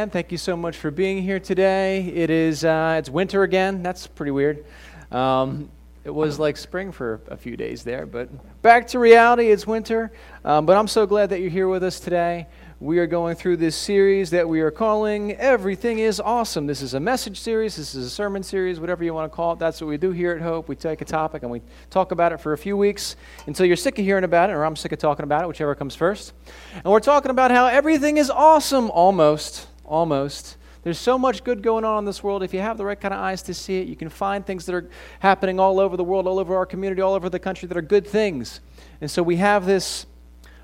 And thank you so much for being here today. It is uh, it's winter again. That's pretty weird. Um, it was like spring for a few days there, but back to reality. It's winter. Um, but I'm so glad that you're here with us today. We are going through this series that we are calling Everything is Awesome. This is a message series, this is a sermon series, whatever you want to call it. That's what we do here at Hope. We take a topic and we talk about it for a few weeks until you're sick of hearing about it, or I'm sick of talking about it, whichever comes first. And we're talking about how everything is awesome, almost. Almost. There's so much good going on in this world. If you have the right kind of eyes to see it, you can find things that are happening all over the world, all over our community, all over the country that are good things. And so we have this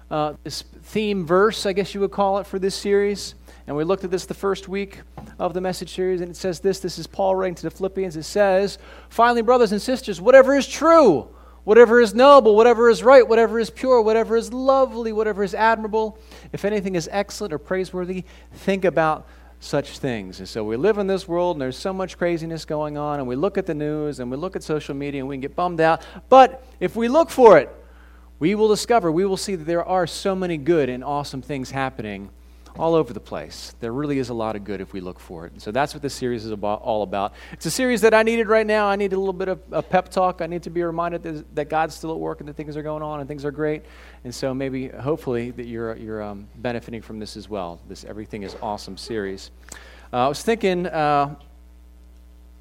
uh, this theme verse, I guess you would call it, for this series. And we looked at this the first week of the message series, and it says this this is Paul writing to the Philippians. It says, Finally, brothers and sisters, whatever is true, whatever is noble, whatever is right, whatever is pure, whatever is lovely, whatever is admirable, if anything is excellent or praiseworthy, think about such things. And so we live in this world and there's so much craziness going on, and we look at the news and we look at social media and we can get bummed out. But if we look for it, we will discover, we will see that there are so many good and awesome things happening all over the place. There really is a lot of good if we look for it. And so that's what this series is about, all about. It's a series that I needed right now. I need a little bit of a pep talk. I need to be reminded that, that God's still at work and that things are going on and things are great. And so maybe, hopefully, that you're, you're um, benefiting from this as well. This Everything is Awesome series. Uh, I was thinking uh,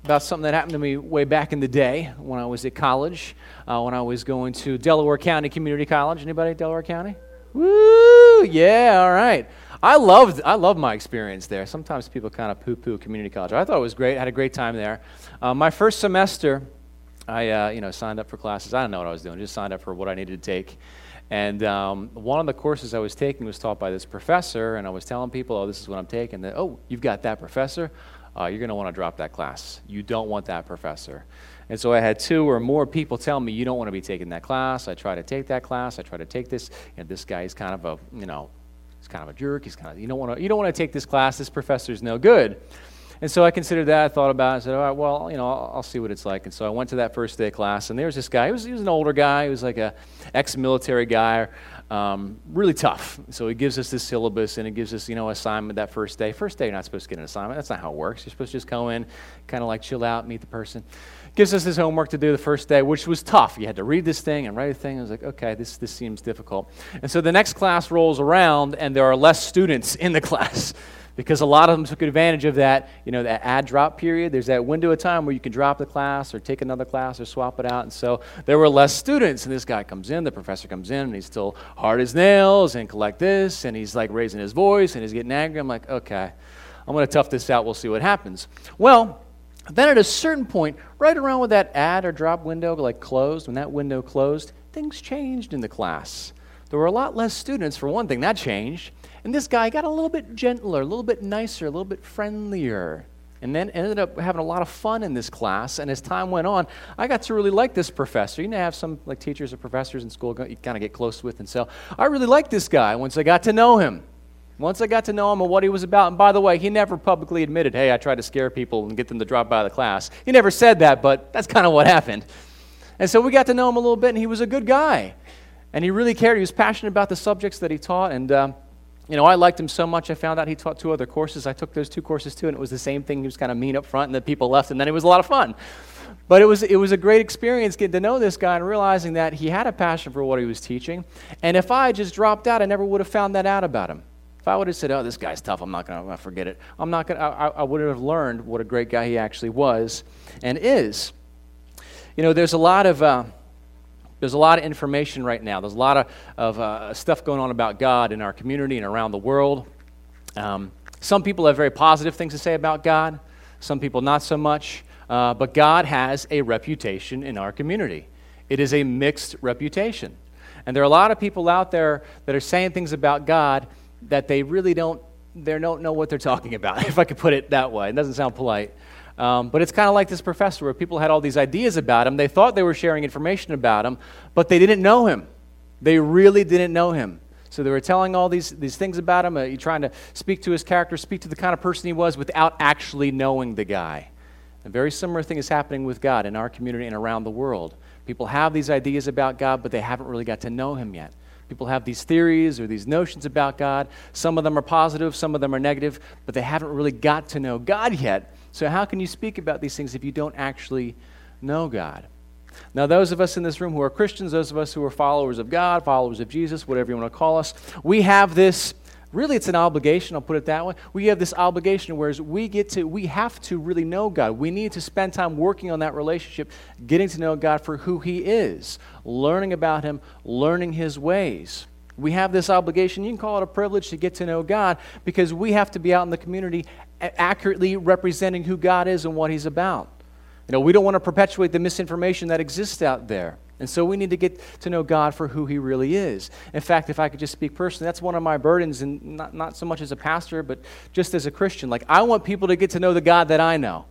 about something that happened to me way back in the day when I was at college, uh, when I was going to Delaware County Community College. Anybody at Delaware County? Woo! Yeah, all right. I loved, I loved my experience there. Sometimes people kind of poo-poo community college. I thought it was great. I had a great time there. Uh, my first semester, I uh, you know signed up for classes. I don't know what I was doing. Just signed up for what I needed to take. And um, one of the courses I was taking was taught by this professor, and I was telling people, "Oh, this is what I'm taking." That, "Oh, you've got that professor." uh, you're going to want to drop that class. You don't want that professor. And so I had two or more people tell me, you don't want to be taking that class. I try to take that class. I try to take this. And this guy is kind of a, you know, he's kind of a jerk. He's kind of, you don't want to, you don't want to take this class. This professor is no good. And so I considered that. I thought about it. I said, all right, well, you know, I'll, I'll, see what it's like. And so I went to that first day class, and there was this guy. He was, he was an older guy. He was like a ex-military guy, um, really tough. So he gives us this syllabus, and he gives us, you know, assignment that first day. First day, you're not supposed to get an assignment. That's not how it works. You're supposed to just go in, kind of like chill out, meet the person. Gives us this homework to do the first day, which was tough. You had to read this thing and write a thing. I was like, okay, this, this seems difficult. And so the next class rolls around, and there are less students in the class because a lot of them took advantage of that, you know, that add drop period. There's that window of time where you can drop the class or take another class or swap it out. And so there were less students. And this guy comes in, the professor comes in, and he's still hard as nails and collect this. And he's like raising his voice and he's getting angry. I'm like, okay, I'm going to tough this out. We'll see what happens. Well, then at a certain point, right around with that add or drop window like closed, when that window closed, things changed in the class. There were a lot less students, for one thing, that changed. And this guy got a little bit gentler, a little bit nicer, a little bit friendlier. And then ended up having a lot of fun in this class. And as time went on, I got to really like this professor. You know, have some like teachers or professors in school you kind of get close with. And so I really liked this guy once I got to know him. Once I got to know him and what he was about, and by the way, he never publicly admitted, hey, I tried to scare people and get them to drop out of the class. He never said that, but that's kind of what happened. And so we got to know him a little bit, and he was a good guy. And he really cared. He was passionate about the subjects that he taught. And um, you know, I liked him so much, I found out he taught two other courses. I took those two courses too, and it was the same thing. He was kind of mean up front, and then people left, and then it was a lot of fun. But it was, it was a great experience getting to know this guy and realizing that he had a passion for what he was teaching. And if I had just dropped out, I never would have found that out about him. If I would have said, oh, this guy's tough, I'm not going to forget it, I'm not gonna, I, I would have learned what a great guy he actually was and is. You know, there's a lot of. Uh, there's a lot of information right now. There's a lot of, of uh, stuff going on about God in our community and around the world. Um, some people have very positive things to say about God, some people not so much. Uh, but God has a reputation in our community. It is a mixed reputation. And there are a lot of people out there that are saying things about God that they really don't, they don't know what they're talking about, if I could put it that way. It doesn't sound polite. Um, but it's kind of like this professor where people had all these ideas about him. They thought they were sharing information about him, but they didn't know him. They really didn't know him. So they were telling all these, these things about him, uh, trying to speak to his character, speak to the kind of person he was without actually knowing the guy. A very similar thing is happening with God in our community and around the world. People have these ideas about God, but they haven't really got to know him yet. People have these theories or these notions about God. Some of them are positive, some of them are negative, but they haven't really got to know God yet. So, how can you speak about these things if you don't actually know God? Now, those of us in this room who are Christians, those of us who are followers of God, followers of Jesus, whatever you want to call us, we have this really it's an obligation i'll put it that way. We have this obligation whereas we get to we have to really know god. We need to spend time working on that relationship getting to know god for who he is learning about him learning his ways. We have this obligation. You can call it a privilege to get to know god because we have to be out in the community accurately representing who god is and what he's about. You know we don't want to perpetuate the misinformation that exists out there and so we need to get to know God for who He really is. In fact, if I could just speak personally, that's one of my burdens, and not, not so much as a pastor, but just as a Christian. Like, I want people to get to know the God that I know.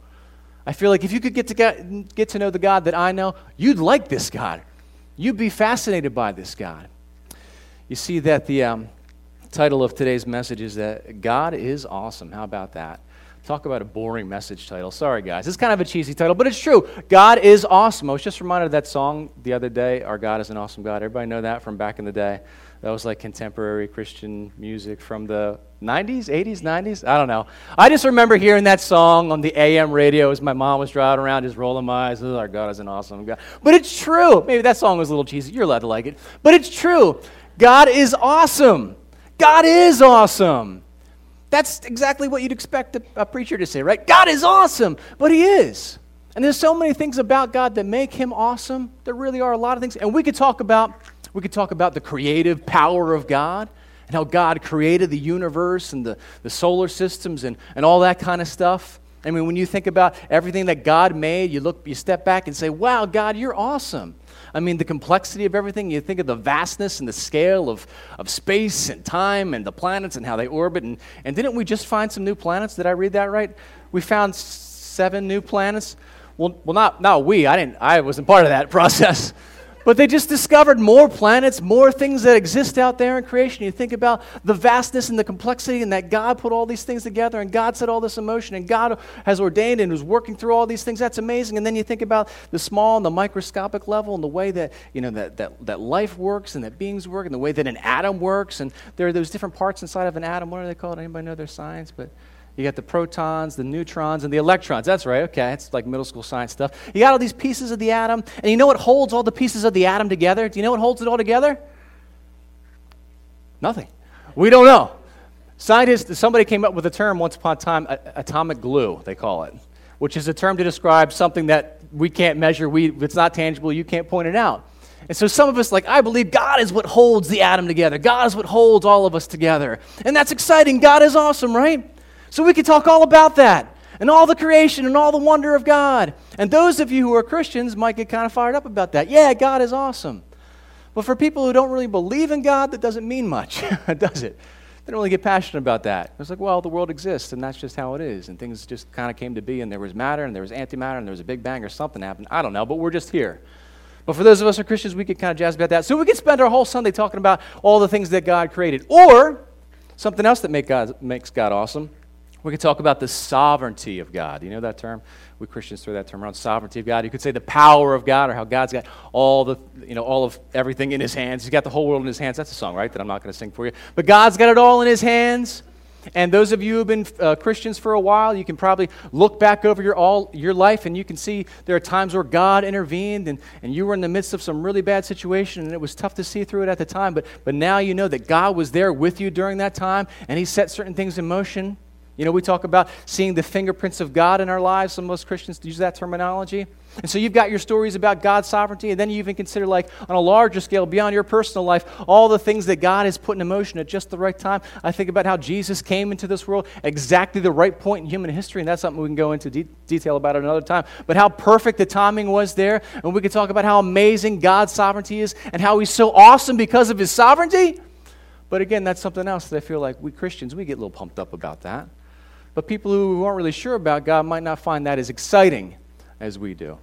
I feel like if you could get to get, get to know the God that I know, you'd like this God. You'd be fascinated by this God. You see that the um, title of today's message is that God is awesome. How about that? Talk about a boring message title. Sorry, guys. It's kind of a cheesy title, but it's true. God is awesome. I was just reminded of that song the other day, Our God is an Awesome God. Everybody know that from back in the day? That was like contemporary Christian music from the 90s, 80s, 90s? I don't know. I just remember hearing that song on the AM radio as my mom was driving around, just rolling my eyes. Oh, our God is an awesome God. But it's true. Maybe that song was a little cheesy. You're allowed to like it. But it's true. God is awesome. God is awesome. That's exactly what you'd expect a, a preacher to say, right? God is awesome, but He is. And there's so many things about God that make Him awesome. There really are a lot of things. And we could talk about, we could talk about the creative power of God and how God created the universe and the, the solar systems and, and all that kind of stuff. I mean, when you think about everything that God made, you look, you step back and say, wow, God, you're awesome. I mean, the complexity of everything, you think of the vastness and the scale of, of space and time and the planets and how they orbit. And, and didn't we just find some new planets? Did I read that right? We found seven new planets. Well, well not, not we. I, didn't, I wasn't part of that process. But they just discovered more planets, more things that exist out there in creation. You think about the vastness and the complexity, and that God put all these things together, and God set all this emotion, and God has ordained and was working through all these things. That's amazing. And then you think about the small and the microscopic level, and the way that you know that, that, that life works and that beings work, and the way that an atom works. And there are those different parts inside of an atom. What are they called? Anybody know their science? But you got the protons, the neutrons, and the electrons. That's right. Okay, it's like middle school science stuff. You got all these pieces of the atom, and you know what holds all the pieces of the atom together? Do you know what holds it all together? Nothing. We don't know. Scientists, somebody came up with a term once upon a time, atomic glue, they call it, which is a term to describe something that we can't measure, we, it's not tangible, you can't point it out. And so some of us, like, I believe God is what holds the atom together. God is what holds all of us together. And that's exciting. God is awesome, right? So we could talk all about that and all the creation and all the wonder of God. And those of you who are Christians might get kind of fired up about that. Yeah, God is awesome. But for people who don't really believe in God, that doesn't mean much, does it? They don't really get passionate about that. It's like, well, the world exists, and that's just how it is. And things just kind of came to be, and there was matter, and there was antimatter, and there was a big bang, or something happened. I don't know, but we're just here. But for those of us who are Christians, we get kind of jazzed about that. So we could spend our whole Sunday talking about all the things that God created. Or something else that make God, makes God awesome we could talk about the sovereignty of God. You know that term? We Christians throw that term around, sovereignty of God. You could say the power of God or how God's got all the, you know, all of everything in his hands. He's got the whole world in his hands. That's a song, right? That I'm not going to sing for you. But God's got it all in his hands. And those of you who have been uh, Christians for a while, you can probably look back over your, all, your life and you can see there are times where God intervened and, and you were in the midst of some really bad situation and it was tough to see through it at the time. But, but now you know that God was there with you during that time and He set certain things in motion. You know, we talk about seeing the fingerprints of God in our lives. Some most Christians use that terminology. And so you've got your stories about God's sovereignty, and then you even consider, like, on a larger scale, beyond your personal life, all the things that God has put in motion at just the right time. I think about how Jesus came into this world exactly the right point in human history, and that's something we can go into de- detail about another time. But how perfect the timing was there, and we could talk about how amazing God's sovereignty is and how He's so awesome because of His sovereignty. But again, that's something else that I feel like we Christians, we get a little pumped up about that. But people who aren't really sure about God might not find that as exciting as we do.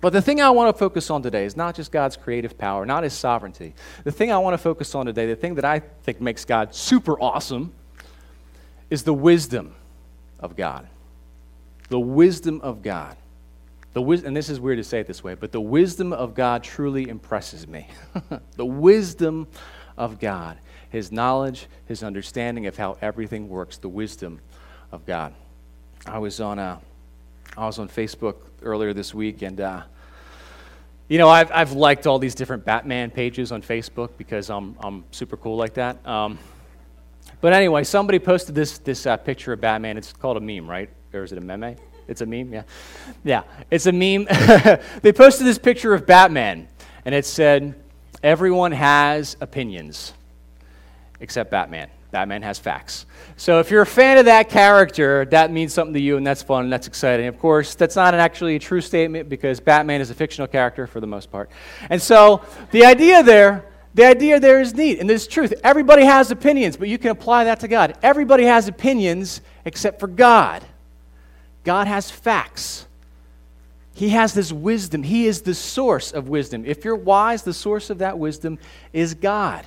But the thing I want to focus on today is not just God's creative power, not his sovereignty. The thing I want to focus on today, the thing that I think makes God super awesome, is the wisdom of God. The wisdom of God. The wis- and this is weird to say it this way, but the wisdom of God truly impresses me. the wisdom of God, his knowledge, his understanding of how everything works, the wisdom of God. I was on, uh, I was on Facebook earlier this week, and uh, you know, I've, I've liked all these different Batman pages on Facebook because I'm, I'm super cool like that. Um, but anyway, somebody posted this, this uh, picture of Batman. It's called a meme, right? Or is it a meme? It's a meme, yeah. Yeah, it's a meme. they posted this picture of Batman, and it said, Everyone has opinions except Batman. Batman has facts. So if you're a fan of that character, that means something to you, and that's fun, and that's exciting. Of course, that's not actually a true statement because Batman is a fictional character for the most part. And so the idea there, the idea there is neat, and there's truth. Everybody has opinions, but you can apply that to God. Everybody has opinions except for God. God has facts. He has this wisdom. He is the source of wisdom. If you're wise, the source of that wisdom is God.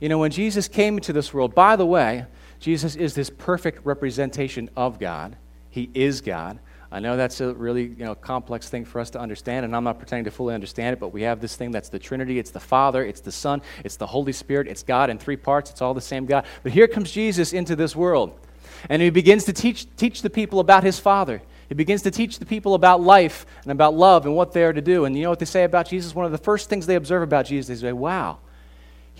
You know, when Jesus came into this world, by the way, Jesus is this perfect representation of God. He is God. I know that's a really you know, complex thing for us to understand, and I'm not pretending to fully understand it, but we have this thing that's the Trinity. It's the Father, it's the Son, it's the Holy Spirit, it's God in three parts. It's all the same God. But here comes Jesus into this world, and he begins to teach, teach the people about his Father. He begins to teach the people about life and about love and what they are to do. And you know what they say about Jesus? One of the first things they observe about Jesus, they say, wow,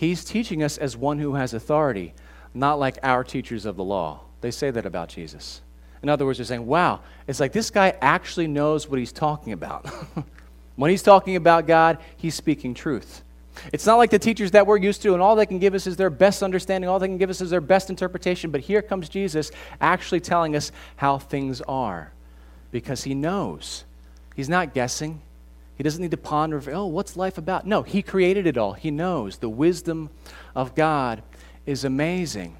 He's teaching us as one who has authority, not like our teachers of the law. They say that about Jesus. In other words, they're saying, wow, it's like this guy actually knows what he's talking about. when he's talking about God, he's speaking truth. It's not like the teachers that we're used to, and all they can give us is their best understanding, all they can give us is their best interpretation. But here comes Jesus actually telling us how things are because he knows. He's not guessing, he doesn't need to ponder, oh, what's life about? No, He created it all. He knows. The wisdom of God is amazing.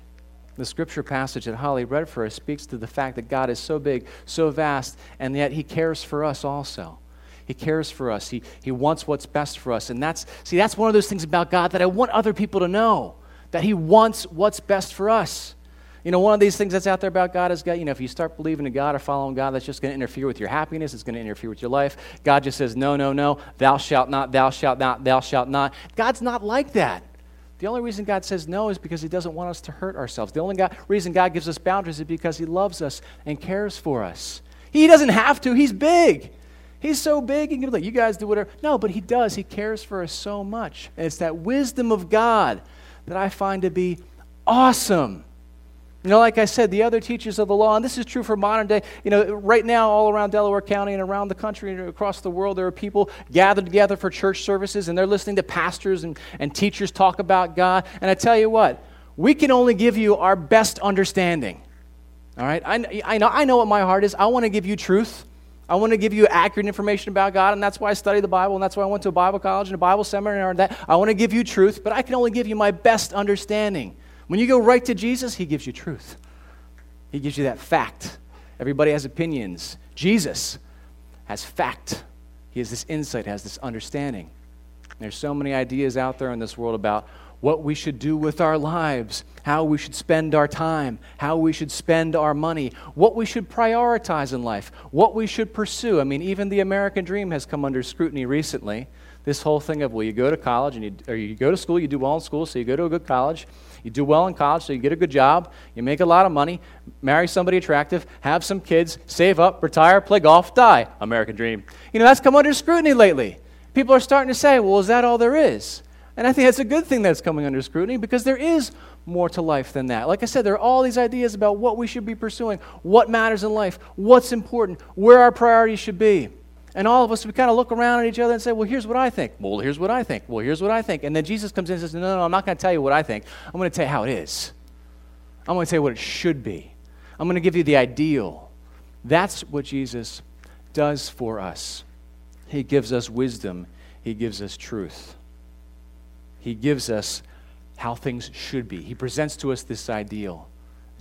The scripture passage that Holly read for us speaks to the fact that God is so big, so vast, and yet He cares for us also. He cares for us. He, he wants what's best for us. And that's, see, that's one of those things about God that I want other people to know that He wants what's best for us. You know, one of these things that's out there about God is God, you know, if you start believing in God or following God, that's just going to interfere with your happiness. It's going to interfere with your life. God just says, no, no, no, thou shalt not, thou shalt not, thou shalt not. God's not like that. The only reason God says no is because He doesn't want us to hurt ourselves. The only God, reason God gives us boundaries is because He loves us and cares for us. He doesn't have to, He's big. He's so big, he can be like, you guys do whatever. No, but He does. He cares for us so much. And it's that wisdom of God that I find to be awesome. You know, like I said, the other teachers of the law, and this is true for modern day, you know, right now, all around Delaware County and around the country and across the world, there are people gathered together for church services and they're listening to pastors and, and teachers talk about God. And I tell you what, we can only give you our best understanding. All right? I, I, know, I know what my heart is. I want to give you truth. I want to give you accurate information about God, and that's why I study the Bible, and that's why I went to a Bible college and a Bible seminar and that. I want to give you truth, but I can only give you my best understanding. When you go right to Jesus, He gives you truth, He gives you that fact. Everybody has opinions. Jesus has fact, He has this insight, has this understanding. There's so many ideas out there in this world about what we should do with our lives, how we should spend our time, how we should spend our money, what we should prioritize in life, what we should pursue. I mean, even the American dream has come under scrutiny recently. This whole thing of, well, you go to college and you, or you go to school, you do well in school, so you go to a good college, you do well in college, so you get a good job, you make a lot of money, marry somebody attractive, have some kids, save up, retire, play golf, die. American dream. You know, that's come under scrutiny lately. People are starting to say, well, is that all there is? And I think that's a good thing that's coming under scrutiny because there is more to life than that. Like I said, there are all these ideas about what we should be pursuing, what matters in life, what's important, where our priorities should be. And all of us, we kind of look around at each other and say, well, here's what I think. Well, here's what I think. Well, here's what I think. And then Jesus comes in and says, no, no, no I'm not going to tell you what I think. I'm going to tell you how it is. I'm going to tell you what it should be. I'm going to give you the ideal. That's what Jesus does for us. He gives us wisdom, He gives us truth. He gives us how things should be. He presents to us this ideal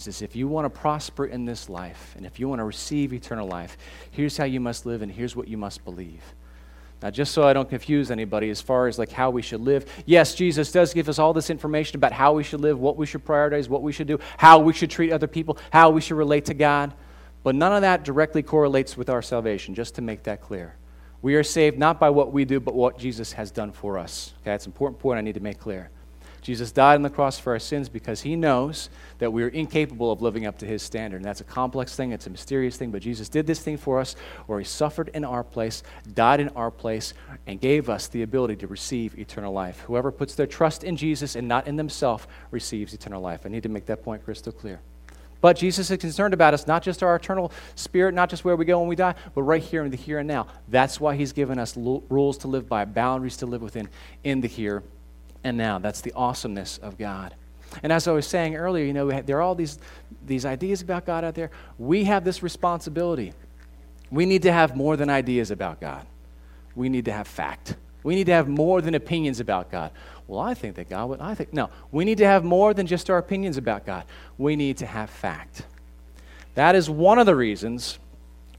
is if you want to prosper in this life and if you want to receive eternal life, here's how you must live and here's what you must believe. Now, just so I don't confuse anybody as far as like how we should live, yes, Jesus does give us all this information about how we should live, what we should prioritize, what we should do, how we should treat other people, how we should relate to God. But none of that directly correlates with our salvation, just to make that clear. We are saved not by what we do, but what Jesus has done for us. Okay, that's an important point I need to make clear. Jesus died on the cross for our sins because he knows that we are incapable of living up to his standard. And that's a complex thing, it's a mysterious thing, but Jesus did this thing for us where he suffered in our place, died in our place, and gave us the ability to receive eternal life. Whoever puts their trust in Jesus and not in themselves receives eternal life. I need to make that point crystal clear. But Jesus is concerned about us, not just our eternal spirit, not just where we go when we die, but right here in the here and now. That's why He's given us l- rules to live by, boundaries to live within in the here and now. That's the awesomeness of God. And as I was saying earlier, you know, there are all these, these ideas about God out there. We have this responsibility. We need to have more than ideas about God, we need to have fact. We need to have more than opinions about God. Well, I think that God would. I think. No, we need to have more than just our opinions about God. We need to have fact. That is one of the reasons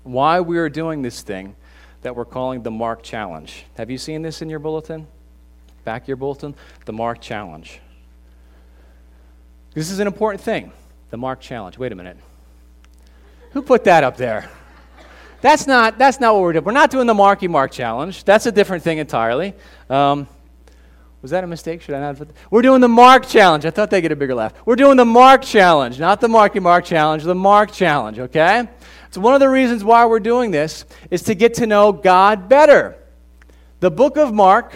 why we are doing this thing that we're calling the Mark Challenge. Have you seen this in your bulletin? Back your bulletin? The Mark Challenge. This is an important thing. The Mark Challenge. Wait a minute. Who put that up there? That's not, that's not what we're doing. We're not doing the Marky Mark Challenge. That's a different thing entirely. Um, was that a mistake? Should I not? We're doing the Mark Challenge. I thought they'd get a bigger laugh. We're doing the Mark Challenge, not the Marky Mark Challenge, the Mark Challenge, okay? So, one of the reasons why we're doing this is to get to know God better. The book of Mark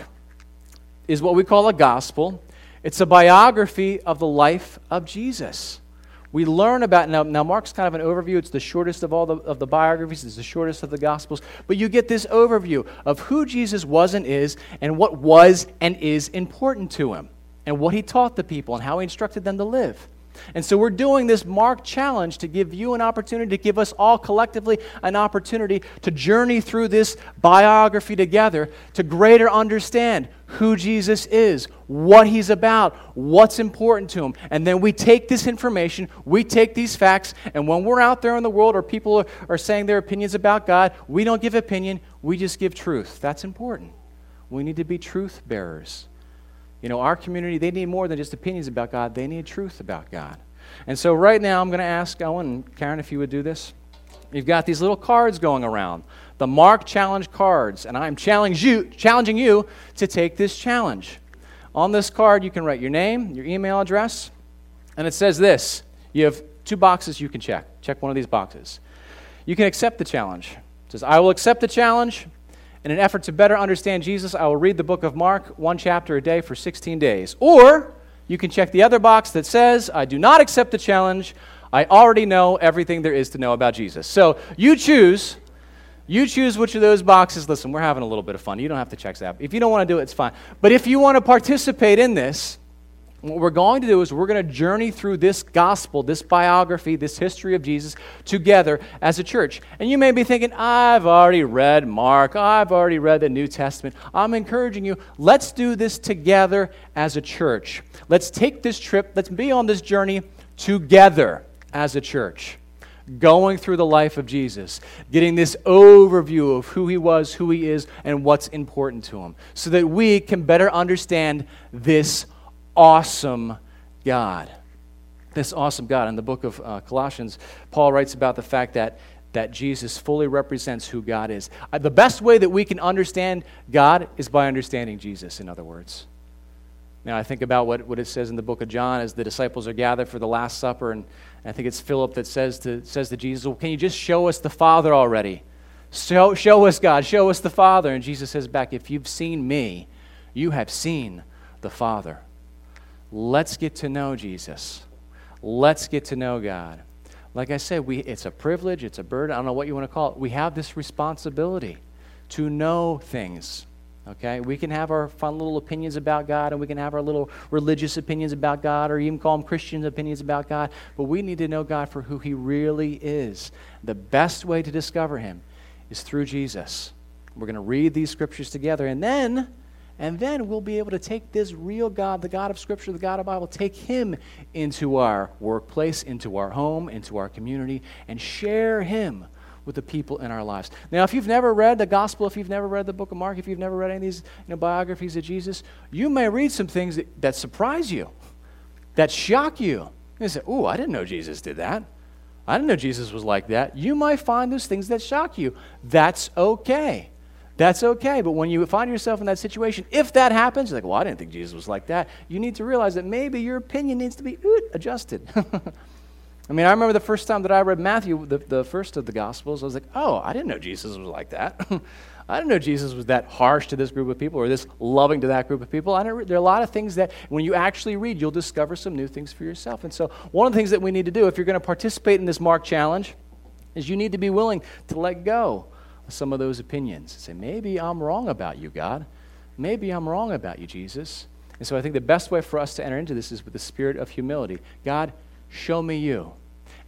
is what we call a gospel, it's a biography of the life of Jesus. We learn about, now, now Mark's kind of an overview. It's the shortest of all the, of the biographies, it's the shortest of the Gospels. But you get this overview of who Jesus was and is, and what was and is important to him, and what he taught the people, and how he instructed them to live. And so we're doing this Mark challenge to give you an opportunity, to give us all collectively an opportunity to journey through this biography together to greater understand who Jesus is, what he's about, what's important to him. And then we take this information, we take these facts, and when we're out there in the world or people are, are saying their opinions about God, we don't give opinion, we just give truth. That's important. We need to be truth bearers. You know, our community, they need more than just opinions about God, they need truth about God. And so, right now, I'm going to ask Owen and Karen if you would do this. You've got these little cards going around, the Mark Challenge cards, and I'm challenge you, challenging you to take this challenge. On this card, you can write your name, your email address, and it says this you have two boxes you can check. Check one of these boxes. You can accept the challenge. It says, I will accept the challenge. In an effort to better understand Jesus, I will read the book of Mark, one chapter a day for 16 days. Or you can check the other box that says, I do not accept the challenge. I already know everything there is to know about Jesus. So you choose. You choose which of those boxes. Listen, we're having a little bit of fun. You don't have to check that. If you don't want to do it, it's fine. But if you want to participate in this, what we're going to do is we're going to journey through this gospel, this biography, this history of Jesus together as a church. And you may be thinking, I've already read Mark, I've already read the New Testament. I'm encouraging you, let's do this together as a church. Let's take this trip, let's be on this journey together as a church. Going through the life of Jesus, getting this overview of who he was, who he is, and what's important to him, so that we can better understand this awesome God. This awesome God. In the book of uh, Colossians, Paul writes about the fact that, that Jesus fully represents who God is. Uh, the best way that we can understand God is by understanding Jesus, in other words. Now, I think about what, what it says in the book of John as the disciples are gathered for the Last Supper, and I think it's Philip that says to, says to Jesus, well, Can you just show us the Father already? Show, show us God, show us the Father. And Jesus says back, If you've seen me, you have seen the Father. Let's get to know Jesus. Let's get to know God. Like I said, we, it's a privilege, it's a burden, I don't know what you want to call it. We have this responsibility to know things. Okay? We can have our fun little opinions about God, and we can have our little religious opinions about God, or even call them Christian opinions about God, but we need to know God for who He really is. The best way to discover Him is through Jesus. We're going to read these scriptures together, and then and then we'll be able to take this real God, the God of Scripture, the God of Bible, take Him into our workplace, into our home, into our community, and share Him with the people in our lives. Now, if you've never read the gospel, if you've never read the book of Mark, if you've never read any of these you know, biographies of Jesus, you may read some things that, that surprise you, that shock you. You say, Oh, I didn't know Jesus did that. I didn't know Jesus was like that. You might find those things that shock you. That's okay. That's okay. But when you find yourself in that situation, if that happens, you're like, well, I didn't think Jesus was like that. You need to realize that maybe your opinion needs to be adjusted. I mean, I remember the first time that I read Matthew, the, the first of the Gospels, I was like, oh, I didn't know Jesus was like that. I didn't know Jesus was that harsh to this group of people or this loving to that group of people. I didn't, there are a lot of things that when you actually read, you'll discover some new things for yourself. And so, one of the things that we need to do if you're going to participate in this Mark challenge is you need to be willing to let go of some of those opinions. Say, maybe I'm wrong about you, God. Maybe I'm wrong about you, Jesus. And so, I think the best way for us to enter into this is with the spirit of humility. God, show me you.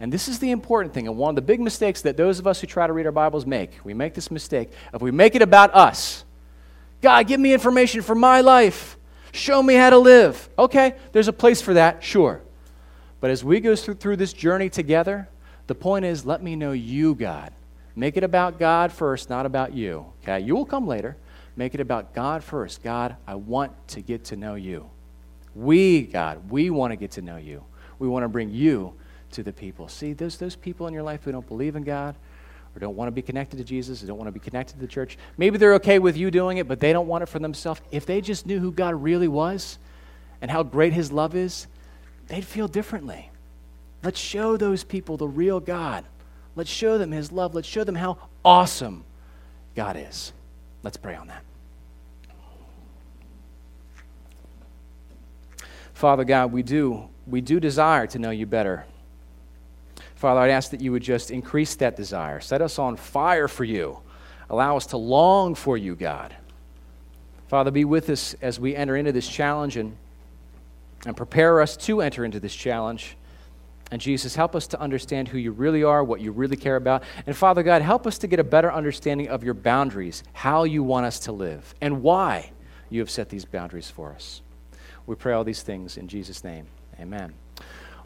And this is the important thing, and one of the big mistakes that those of us who try to read our Bibles make. We make this mistake if we make it about us. God, give me information for my life. Show me how to live. Okay, there's a place for that, sure. But as we go through, through this journey together, the point is let me know you, God. Make it about God first, not about you. Okay, you will come later. Make it about God first. God, I want to get to know you. We, God, we want to get to know you. We want to bring you to the people. See, those, those people in your life who don't believe in God or don't want to be connected to Jesus, or don't want to be connected to the church, maybe they're okay with you doing it, but they don't want it for themselves. If they just knew who God really was and how great His love is, they'd feel differently. Let's show those people the real God. Let's show them His love. Let's show them how awesome God is. Let's pray on that. Father God, we do, we do desire to know you better. Father, I'd ask that you would just increase that desire. Set us on fire for you. Allow us to long for you, God. Father, be with us as we enter into this challenge and, and prepare us to enter into this challenge. And Jesus, help us to understand who you really are, what you really care about. And Father God, help us to get a better understanding of your boundaries, how you want us to live, and why you have set these boundaries for us. We pray all these things in Jesus' name. Amen.